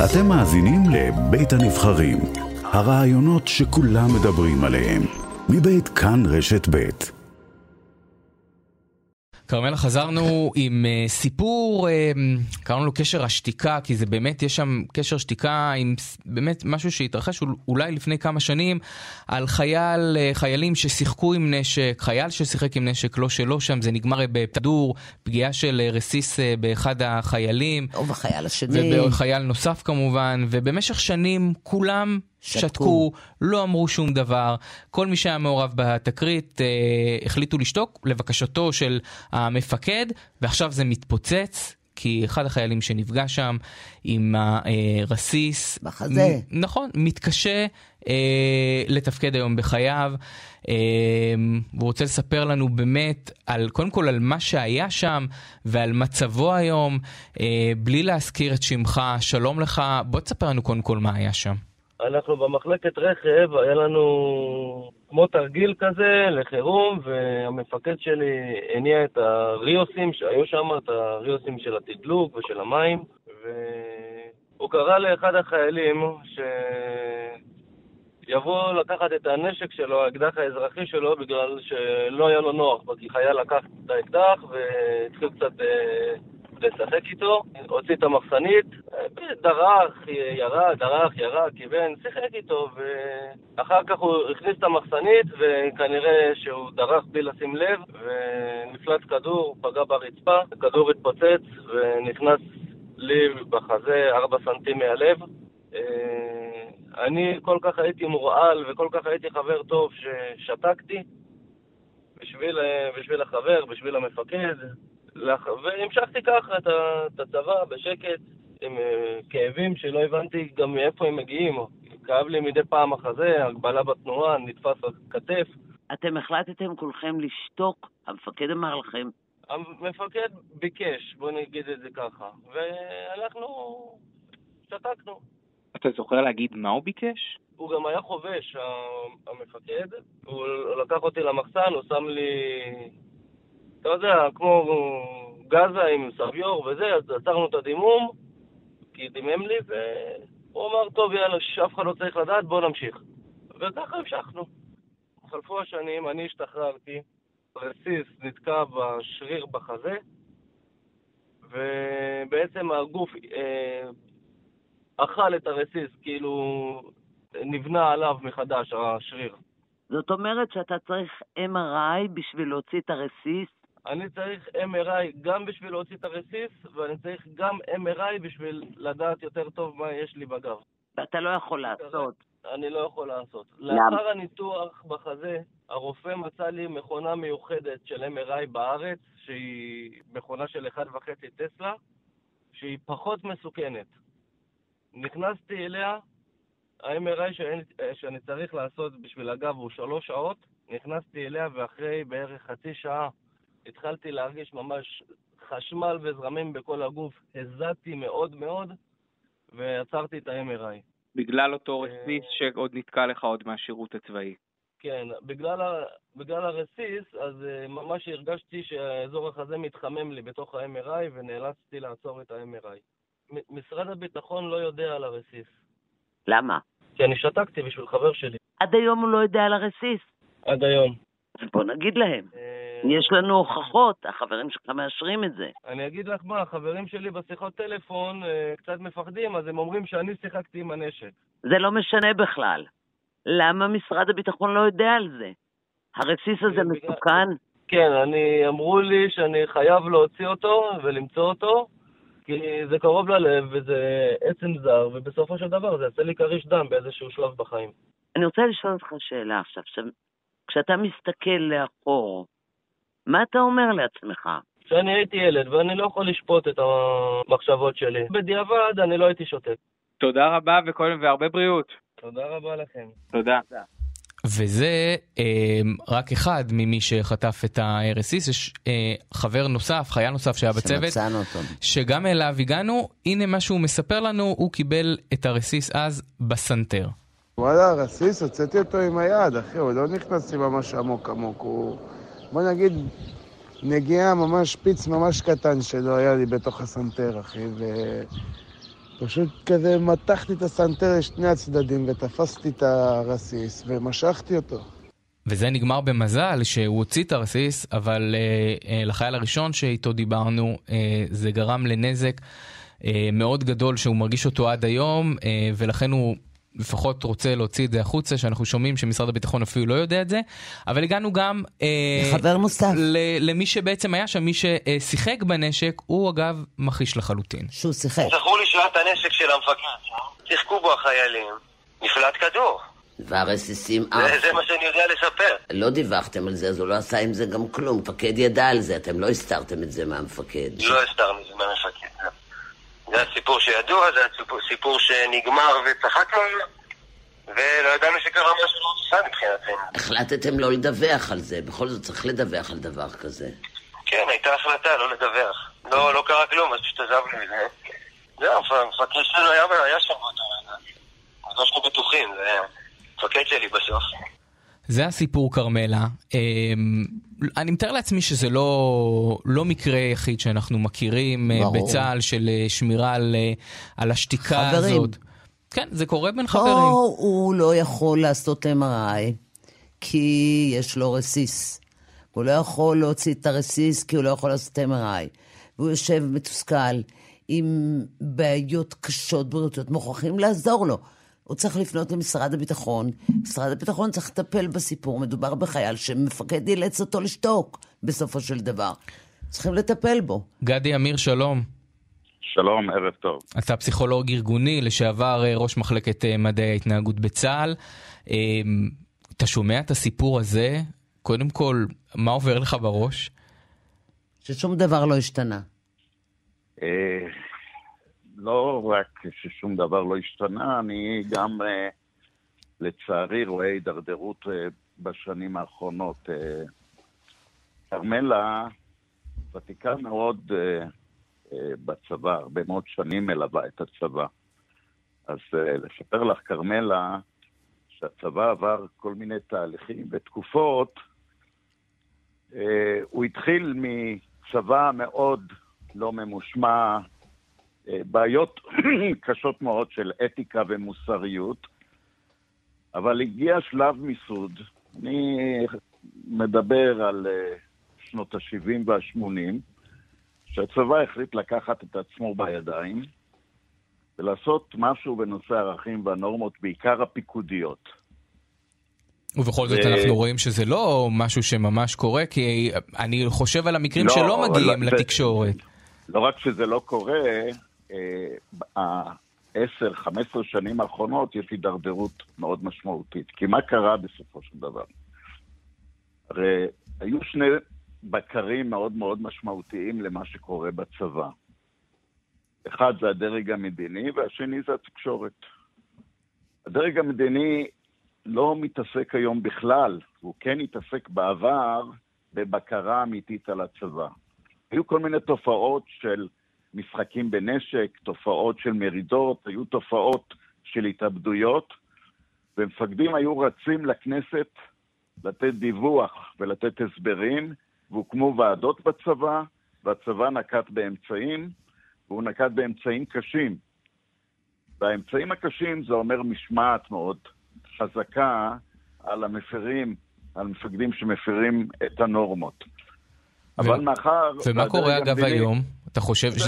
אתם מאזינים לבית הנבחרים, הרעיונות שכולם מדברים עליהם, מבית כאן רשת בית. כרמלה, חזרנו עם uh, סיפור, uh, קראנו לו קשר השתיקה, כי זה באמת, יש שם קשר שתיקה עם באמת משהו שהתרחש אולי לפני כמה שנים, על חייל, uh, חיילים ששיחקו עם נשק, חייל ששיחק עם נשק, לא שלא שם, זה נגמר בכדור, פגיעה של uh, רסיס uh, באחד החיילים. או בחייל השני. ובחייל נוסף כמובן, ובמשך שנים כולם שתקו. שתקו, לא אמרו שום דבר. כל מי שהיה מעורב בתקרית אה, החליטו לשתוק לבקשתו של המפקד, ועכשיו זה מתפוצץ. כי אחד החיילים שנפגע שם עם הרסיס, בחזה, מ- נכון, מתקשה אה, לתפקד היום בחייו. אה, והוא רוצה לספר לנו באמת על, קודם כל על מה שהיה שם ועל מצבו היום, אה, בלי להזכיר את שמך, שלום לך, בוא תספר לנו קודם כל מה היה שם. אנחנו במחלקת רכב, היה לנו כמו תרגיל כזה לחירום, והמפקד שלי הניע את הריוסים שהיו שם, את הריוסים של התדלוק ושל המים, והוא קרא לאחד החיילים שיבוא לקחת את הנשק שלו, האקדח האזרחי שלו, בגלל שלא היה לו נוח, כי חייל לקח את האקדח והתחיל קצת... אה, לשחק איתו, הוציא את המחסנית, דרך, ירד, דרך, ירד, כיוון, שיחק איתו, ואחר כך הוא הכניס את המחסנית, וכנראה שהוא דרך בלי לשים לב, ונפלץ כדור, פגע ברצפה, הכדור התפוצץ, ונכנס לי בחזה 4 סנטים מהלב. אה, אני כל כך הייתי מורעל וכל כך הייתי חבר טוב ששתקתי בשביל, אה, בשביל החבר, בשביל המפקד, והמשכתי ככה את הצבא בשקט, עם אה, כאבים שלא הבנתי גם מאיפה הם מגיעים. כאב לי מדי פעם החזה, הגבלה בתנועה, נתפס הכתף. אתם החלטתם כולכם לשתוק, המפקד אמר לכם. המפקד ביקש, בוא נגיד את זה ככה, ואנחנו שתקנו. אתה זוכר להגיד מה הוא ביקש? הוא גם היה חובש, המפקד. הוא לקח אותי למחסן, הוא שם לי אתה יודע, כמו גזה עם סביור וזה, אז עצרנו את הדימום, כי דימם לי, והוא אמר, טוב, יאללה, שאף אחד לא צריך לדעת, בואו נמשיך. וככה המשכנו. חלפו השנים, אני השתחררתי, רסיס נתקע בשריר בחזה, ובעצם הגוף אה, אכל את הרסיס, כאילו נבנה עליו מחדש השריר. זאת אומרת שאתה צריך MRI בשביל להוציא את הרסיס אני צריך MRI גם בשביל להוציא את הרסיס, ואני צריך גם MRI בשביל לדעת יותר טוב מה יש לי בגב. ואתה לא יכול לעשות. אני לא יכול לעשות. לאחר הניתוח בחזה, הרופא מצא לי מכונה מיוחדת של MRI בארץ, שהיא מכונה של 1.5 טסלה, שהיא פחות מסוכנת. נכנסתי אליה, ה-MRI שאני, שאני צריך לעשות בשביל הגב הוא שלוש שעות, נכנסתי אליה ואחרי בערך חצי שעה התחלתי להרגיש ממש חשמל וזרמים בכל הגוף, הזעתי מאוד מאוד, ועצרתי את ה-MRI. בגלל אותו אה, רסיס שעוד נתקע לך עוד מהשירות הצבאי. כן, בגלל, ה... בגלל הרסיס, אז uh, ממש הרגשתי שהאזור החזה מתחמם לי בתוך ה-MRI ונאלצתי לעצור את ה-MRI. משרד הביטחון לא יודע על הרסיס. למה? כי אני שתקתי בשביל חבר שלי. עד היום הוא לא יודע על הרסיס. עד היום. בוא נגיד להם. יש לנו הוכחות, החברים שלך מאשרים את זה. אני אגיד לך מה, החברים שלי בשיחות טלפון אה, קצת מפחדים, אז הם אומרים שאני שיחקתי עם הנשק. זה לא משנה בכלל. למה משרד הביטחון לא יודע על זה? הרסיס הזה מסוכן? כן, אני, אמרו לי שאני חייב להוציא אותו ולמצוא אותו, כי זה קרוב ללב וזה עצם זר, ובסופו של דבר זה יעשה לי כריש דם באיזשהו שלב בחיים. אני רוצה לשאול אותך שאלה עכשיו. כשאתה מסתכל לאחור, מה אתה אומר לעצמך? שאני הייתי ילד ואני לא יכול לשפוט את המחשבות שלי. בדיעבד אני לא הייתי שותק. תודה רבה וכל... והרבה בריאות. תודה רבה לכם. תודה. וזה אה, רק אחד ממי שחטף את הרסיס, יש אה, חבר נוסף, חייל נוסף שהיה בצוות. שגם אליו הגענו, הנה מה שהוא מספר לנו, הוא קיבל את הרסיס אז בסנטר. וואלה, הרסיס, הוצאתי אותו עם היד, אחי, הוא לא נכנס לי ממש עמוק עמוק, הוא... בוא נגיד, נגיעה ממש, שפיץ ממש קטן שלא היה לי בתוך הסנטר, אחי, פשוט כזה מתחתי את הסנטר לשני הצדדים ותפסתי את הרסיס ומשכתי אותו. וזה נגמר במזל שהוא הוציא את הרסיס, אבל אה, אה, לחייל הראשון שאיתו דיברנו, אה, זה גרם לנזק אה, מאוד גדול שהוא מרגיש אותו עד היום, אה, ולכן הוא לפחות רוצה להוציא את זה החוצה, שאנחנו שומעים שמשרד הביטחון אפילו לא יודע את זה, אבל הגענו גם... אה, חבר נוסף. ל- למי שבעצם היה שם, מי ששיחק בנשק, הוא אגב מכחיש לחלוטין. שהוא שיחק. זכור לי שהיה את הנשק של המפקד, שיחקו בו החיילים, נפלט כדור. והרסיסים אף. זה, זה מה שאני יודע לספר. לא דיווחתם על זה, אז הוא לא עשה עם זה גם כלום. מפקד ידע על זה, אתם לא הסתרתם את זה מהמפקד. לא הסתרנו את זה. זה הסיפור שידוע, זה הסיפור, סיפור שנגמר וצחקנו ולא ידענו שקרה משהו לא בסדר מבחינתנו. החלטתם לא לדווח על זה, בכל זאת צריך לדווח על דבר כזה. כן, הייתה החלטה לא לדווח. לא, לא קרה כלום, אז פשוט עזבנו מזה. זהו, המפקד שלנו היה, שם באותו רגע. שאנחנו בטוחים, זה המפקד שלי בסוף. זה הסיפור כרמלה. אמ, אני מתאר לעצמי שזה לא, לא מקרה יחיד שאנחנו מכירים אה, ברור. בצה"ל של אה, שמירה על, אה, על השתיקה חברים. הזאת. כן, זה קורה בין חברים. פה הוא לא יכול לעשות MRI כי יש לו רסיס. הוא לא יכול להוציא את הרסיס כי הוא לא יכול לעשות MRI. והוא יושב מתוסכל עם בעיות קשות בריאותיות, מוכרחים לעזור לו. הוא צריך לפנות למשרד הביטחון, משרד הביטחון צריך לטפל בסיפור, מדובר בחייל שמפקד אילץ אותו לשתוק בסופו של דבר. צריכים לטפל בו. גדי אמיר, שלום. שלום, ערב טוב. אתה פסיכולוג ארגוני, לשעבר אה, ראש מחלקת אה, מדעי ההתנהגות בצה"ל. אה, אתה שומע את הסיפור הזה, קודם כל, מה עובר לך בראש? ששום דבר לא השתנה. לא רק ששום דבר לא השתנה, אני גם, לצערי, רואה הידרדרות בשנים האחרונות. כרמלה ותיקה מאוד בצבא, הרבה מאוד שנים מלווה את הצבא. אז אה, לספר לך, כרמלה, שהצבא עבר כל מיני תהליכים ותקופות, אה, הוא התחיל מצבא מאוד לא ממושמע, אה, בעיות קשות מאוד של אתיקה ומוסריות, אבל הגיע שלב מיסוד. אני מדבר על שנות ה-70 וה-80, שהצבא החליט לקחת את עצמו בידיים ולעשות משהו בנושא הערכים והנורמות, בעיקר הפיקודיות. ובכל זאת ו... אנחנו רואים שזה לא משהו שממש קורה, כי אני חושב על המקרים לא, שלא מגיעים לא, לתקשורת. זה, לא רק שזה לא קורה, העשר, חמש עשרה שנים האחרונות יש הידרדרות מאוד משמעותית. כי מה קרה בסופו של דבר? הרי היו שני בקרים מאוד מאוד משמעותיים למה שקורה בצבא. אחד זה הדרג המדיני והשני זה התקשורת. הדרג המדיני לא מתעסק היום בכלל, הוא כן התעסק בעבר בבקרה אמיתית על הצבא. היו כל מיני תופעות של משחקים בנשק, תופעות של מרידות, היו תופעות של התאבדויות, ומפקדים היו רצים לכנסת לתת דיווח ולתת הסברים, והוקמו ועדות בצבא, והצבא נקט באמצעים, והוא נקט באמצעים קשים. והאמצעים הקשים זה אומר משמעת מאוד חזקה על המפרים, על מפקדים שמפרים את הנורמות. ו... אבל מאחר... ומה קורה אגב המדיני... היום? אתה חושב, ש...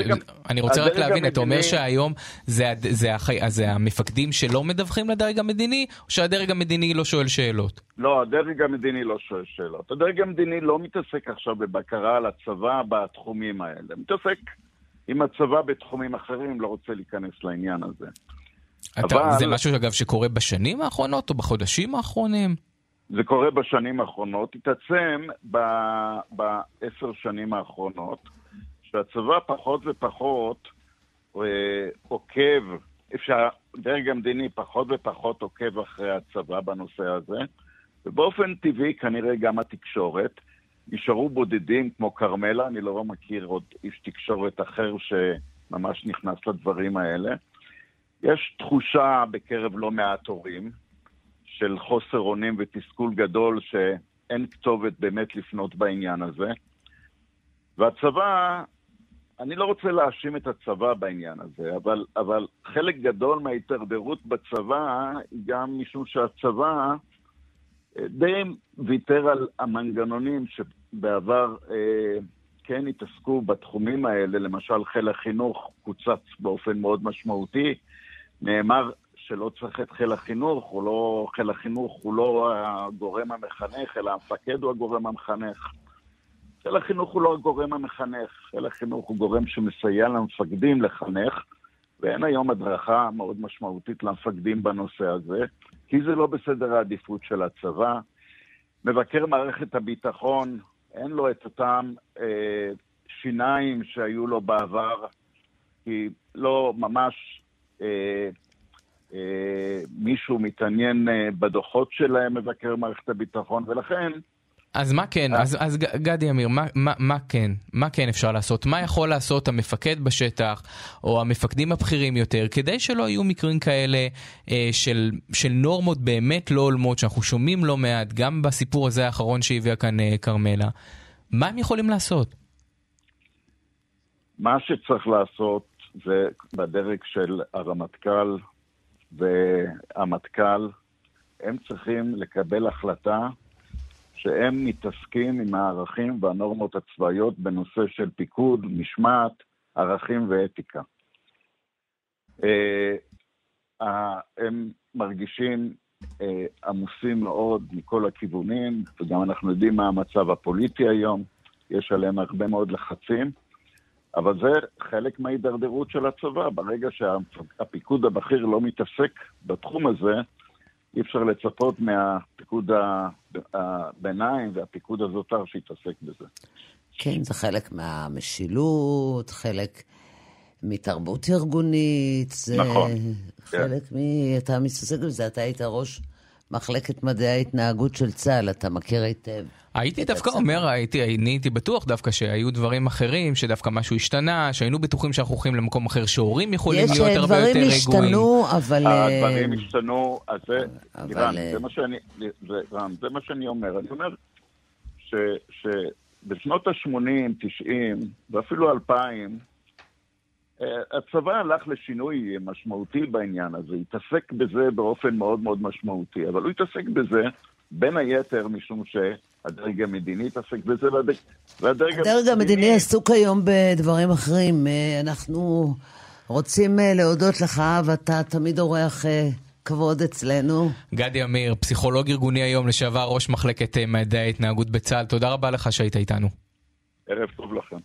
אני רוצה רק להבין, המדיני... אתה אומר שהיום זה, זה, הח... זה המפקדים שלא מדווחים לדרג המדיני, או שהדרג המדיני לא שואל שאלות? לא, הדרג המדיני לא שואל שאלות. הדרג המדיני לא מתעסק עכשיו בבקרה על הצבא בתחומים האלה. מתעסק עם הצבא בתחומים אחרים, לא רוצה להיכנס לעניין הזה. אתה, אבל... זה משהו, אגב, שקורה בשנים האחרונות או בחודשים האחרונים? זה קורה בשנים האחרונות, התעצם בעשר שנים האחרונות. שהצבא פחות ופחות אה, עוקב, שהדרג המדיני פחות ופחות עוקב אחרי הצבא בנושא הזה, ובאופן טבעי כנראה גם התקשורת. נשארו בודדים כמו כרמלה, אני לא מכיר עוד איש תקשורת אחר שממש נכנס לדברים האלה. יש תחושה בקרב לא מעט הורים של חוסר אונים ותסכול גדול שאין כתובת באמת לפנות בעניין הזה. והצבא אני לא רוצה להאשים את הצבא בעניין הזה, אבל, אבל חלק גדול מההידרדרות בצבא היא גם משום שהצבא די ויתר על המנגנונים שבעבר אה, כן התעסקו בתחומים האלה, למשל חיל החינוך קוצץ באופן מאוד משמעותי. נאמר שלא צריך את חיל החינוך, הוא לא, חיל החינוך הוא לא הגורם המחנך, אלא המפקד הוא הגורם המחנך. חיל החינוך הוא לא הגורם המחנך, חיל החינוך הוא גורם שמסייע למפקדים לחנך, ואין היום הדרכה מאוד משמעותית למפקדים בנושא הזה, כי זה לא בסדר העדיפות של הצבא. מבקר מערכת הביטחון, אין לו את אותם אה, שיניים שהיו לו בעבר, כי לא ממש אה, אה, מישהו מתעניין אה, בדוחות שלהם, מבקר מערכת הביטחון, ולכן אז מה כן, אה. אז, אז גדי אמיר, מה, מה, מה כן? מה כן אפשר לעשות? מה יכול לעשות המפקד בשטח, או המפקדים הבכירים יותר, כדי שלא יהיו מקרים כאלה אה, של, של נורמות באמת לא הולמות, שאנחנו שומעים לא מעט, גם בסיפור הזה האחרון שהביאה כאן אה, כרמלה. מה הם יכולים לעשות? מה שצריך לעשות זה בדרג של הרמטכ"ל והמטכ"ל, הם צריכים לקבל החלטה שהם מתעסקים עם הערכים והנורמות הצבאיות בנושא של פיקוד, משמעת, ערכים ואתיקה. אה, הם מרגישים אה, עמוסים מאוד מכל הכיוונים, וגם אנחנו יודעים מה המצב הפוליטי היום, יש עליהם הרבה מאוד לחצים, אבל זה חלק מההידרדרות של הצבא. ברגע שהפיקוד הבכיר לא מתעסק בתחום הזה, אי אפשר לצפות מהפיקוד הביניים והפיקוד הזוטר שיתעסק בזה. כן, זה חלק מהמשילות, חלק מתרבות ארגונית. זה נכון. חלק כן. מ... אתה מתעסק בזה, אתה היית ראש מחלקת מדעי ההתנהגות של צה"ל, אתה מכיר היטב. הייתי דווקא אומר, הייתי, אני הייתי בטוח דווקא שהיו דברים אחרים, שדווקא משהו השתנה, שהיינו בטוחים שאנחנו הולכים למקום אחר, שהורים יכולים להיות אה, הרבה יותר רגועים. יש, דברים השתנו, אבל... הדברים אה, השתנו, אז זה, אבל... רם, זה מה שאני, זה, רם, זה מה שאני אומר. אני אומר ש, שבשנות ה-80, 90 ואפילו 2000, אה, הצבא הלך לשינוי משמעותי בעניין הזה, התעסק בזה באופן מאוד מאוד משמעותי, אבל הוא התעסק בזה בין היתר משום שהדרג המדיני התעסק בזה, והדרג, הדרג המדיני עסוק היום בדברים אחרים. אה, אנחנו רוצים אה, להודות לך, ואתה תמיד אורח כבוד אצלנו. גדי אמיר, פסיכולוג ארגוני היום, לשעבר ראש מחלקת מדעי ההתנהגות בצה"ל, תודה רבה לך שהיית איתנו. ערב טוב לכם.